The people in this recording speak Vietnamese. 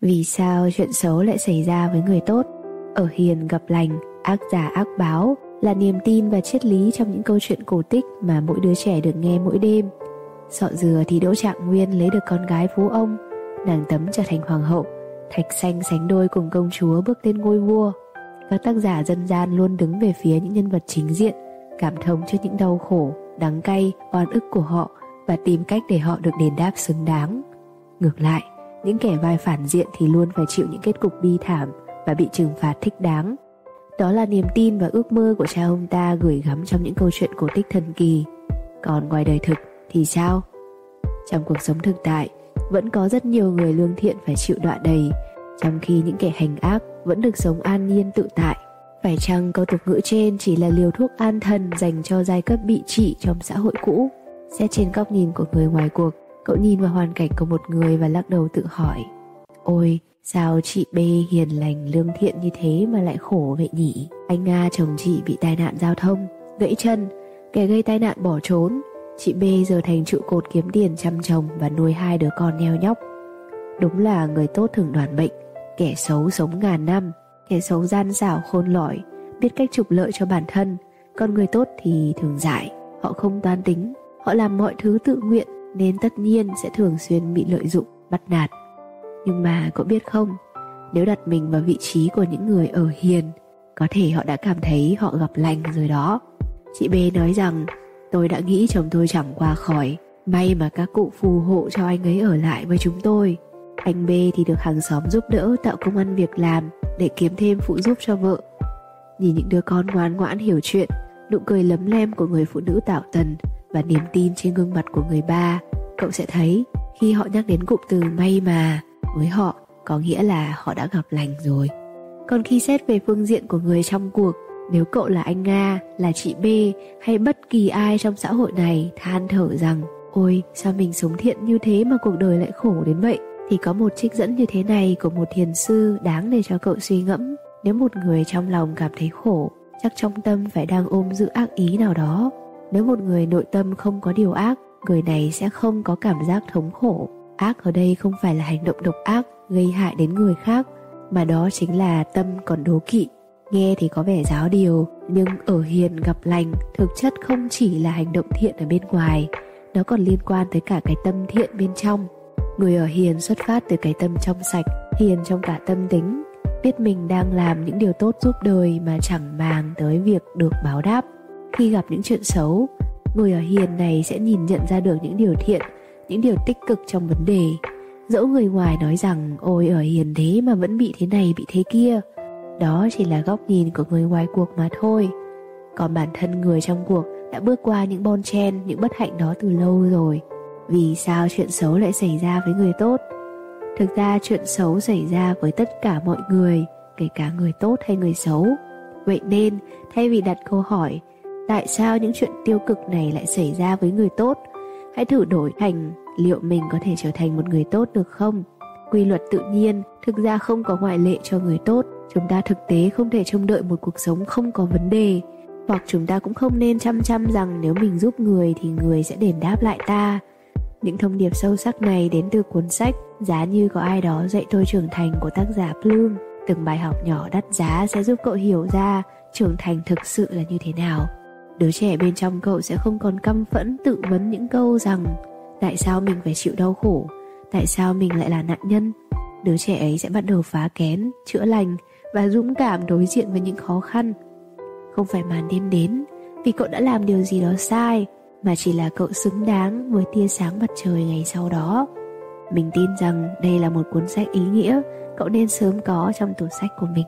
Vì sao chuyện xấu lại xảy ra với người tốt? Ở hiền gặp lành, ác giả ác báo là niềm tin và triết lý trong những câu chuyện cổ tích mà mỗi đứa trẻ được nghe mỗi đêm. Sọ dừa thì Đỗ Trạng Nguyên lấy được con gái phú ông, nàng Tấm trở thành hoàng hậu, Thạch Xanh sánh đôi cùng công chúa bước lên ngôi vua. Các tác giả dân gian luôn đứng về phía những nhân vật chính diện, cảm thông trước những đau khổ, đắng cay, oan ức của họ và tìm cách để họ được đền đáp xứng đáng. Ngược lại, những kẻ vai phản diện thì luôn phải chịu những kết cục bi thảm và bị trừng phạt thích đáng. Đó là niềm tin và ước mơ của cha ông ta gửi gắm trong những câu chuyện cổ tích thần kỳ. Còn ngoài đời thực thì sao? Trong cuộc sống thực tại, vẫn có rất nhiều người lương thiện phải chịu đọa đầy, trong khi những kẻ hành ác vẫn được sống an nhiên tự tại. Phải chăng câu tục ngữ trên chỉ là liều thuốc an thần dành cho giai cấp bị trị trong xã hội cũ? Xét trên góc nhìn của người ngoài cuộc, cậu nhìn vào hoàn cảnh của một người và lắc đầu tự hỏi Ôi, sao chị B hiền lành lương thiện như thế mà lại khổ vậy nhỉ? Anh Nga chồng chị bị tai nạn giao thông, gãy chân, kẻ gây tai nạn bỏ trốn. Chị B giờ thành trụ cột kiếm tiền chăm chồng và nuôi hai đứa con neo nhóc. Đúng là người tốt thường đoàn bệnh, kẻ xấu sống ngàn năm, kẻ xấu gian xảo khôn lỏi, biết cách trục lợi cho bản thân, còn người tốt thì thường dại, họ không toan tính, họ làm mọi thứ tự nguyện nên tất nhiên sẽ thường xuyên bị lợi dụng, bắt nạt. Nhưng mà cậu biết không, nếu đặt mình vào vị trí của những người ở hiền, có thể họ đã cảm thấy họ gặp lành rồi đó. Chị B nói rằng, tôi đã nghĩ chồng tôi chẳng qua khỏi, may mà các cụ phù hộ cho anh ấy ở lại với chúng tôi. Anh B thì được hàng xóm giúp đỡ tạo công ăn việc làm để kiếm thêm phụ giúp cho vợ. Nhìn những đứa con ngoan ngoãn hiểu chuyện, nụ cười lấm lem của người phụ nữ tạo tần và niềm tin trên gương mặt của người ba, cậu sẽ thấy khi họ nhắc đến cụm từ may mà với họ có nghĩa là họ đã gặp lành rồi. Còn khi xét về phương diện của người trong cuộc, nếu cậu là anh Nga, là chị B hay bất kỳ ai trong xã hội này than thở rằng Ôi sao mình sống thiện như thế mà cuộc đời lại khổ đến vậy? Thì có một trích dẫn như thế này của một thiền sư đáng để cho cậu suy ngẫm. Nếu một người trong lòng cảm thấy khổ Chắc trong tâm phải đang ôm giữ ác ý nào đó. Nếu một người nội tâm không có điều ác Người này sẽ không có cảm giác thống khổ Ác ở đây không phải là hành động độc ác gây hại đến người khác Mà đó chính là tâm còn đố kỵ Nghe thì có vẻ giáo điều, nhưng ở hiền gặp lành thực chất không chỉ là hành động thiện ở bên ngoài, nó còn liên quan tới cả cái tâm thiện bên trong. Người ở hiền xuất phát từ cái tâm trong sạch, hiền trong cả tâm tính, biết mình đang làm những điều tốt giúp đời mà chẳng màng tới việc được báo đáp. Khi gặp những chuyện xấu, người ở hiền này sẽ nhìn nhận ra được những điều thiện, những điều tích cực trong vấn đề. Dẫu người ngoài nói rằng ôi ở hiền thế mà vẫn bị thế này bị thế kia, đó chỉ là góc nhìn của người ngoài cuộc mà thôi. Còn bản thân người trong cuộc đã bước qua những bon chen những bất hạnh đó từ lâu rồi. Vì sao chuyện xấu lại xảy ra với người tốt? Thực ra chuyện xấu xảy ra với tất cả mọi người kể cả người tốt hay người xấu. Vậy nên thay vì đặt câu hỏi tại sao những chuyện tiêu cực này lại xảy ra với người tốt? Hãy thử đổi thành, liệu mình có thể trở thành một người tốt được không? Quy luật tự nhiên thực ra không có ngoại lệ cho người tốt. Chúng ta thực tế không thể trông đợi một cuộc sống không có vấn đề. Hoặc chúng ta cũng không nên chăm chăm rằng nếu mình giúp người thì người sẽ đền đáp lại ta. Những thông điệp sâu sắc này đến từ cuốn sách Giá như có ai đó dạy tôi trưởng thành của tác giả Bloom. Từng bài học nhỏ đắt giá sẽ giúp cậu hiểu ra trưởng thành thực sự là như thế nào. Đứa trẻ bên trong cậu sẽ không còn căm phẫn tự vấn những câu rằng Tại sao mình phải chịu đau khổ Tại sao mình lại là nạn nhân Đứa trẻ ấy sẽ bắt đầu phá kén, chữa lành và dũng cảm đối diện với những khó khăn. Không phải màn đêm đến vì cậu đã làm điều gì đó sai, mà chỉ là cậu xứng đáng với tia sáng mặt trời ngày sau đó. Mình tin rằng đây là một cuốn sách ý nghĩa cậu nên sớm có trong tủ sách của mình.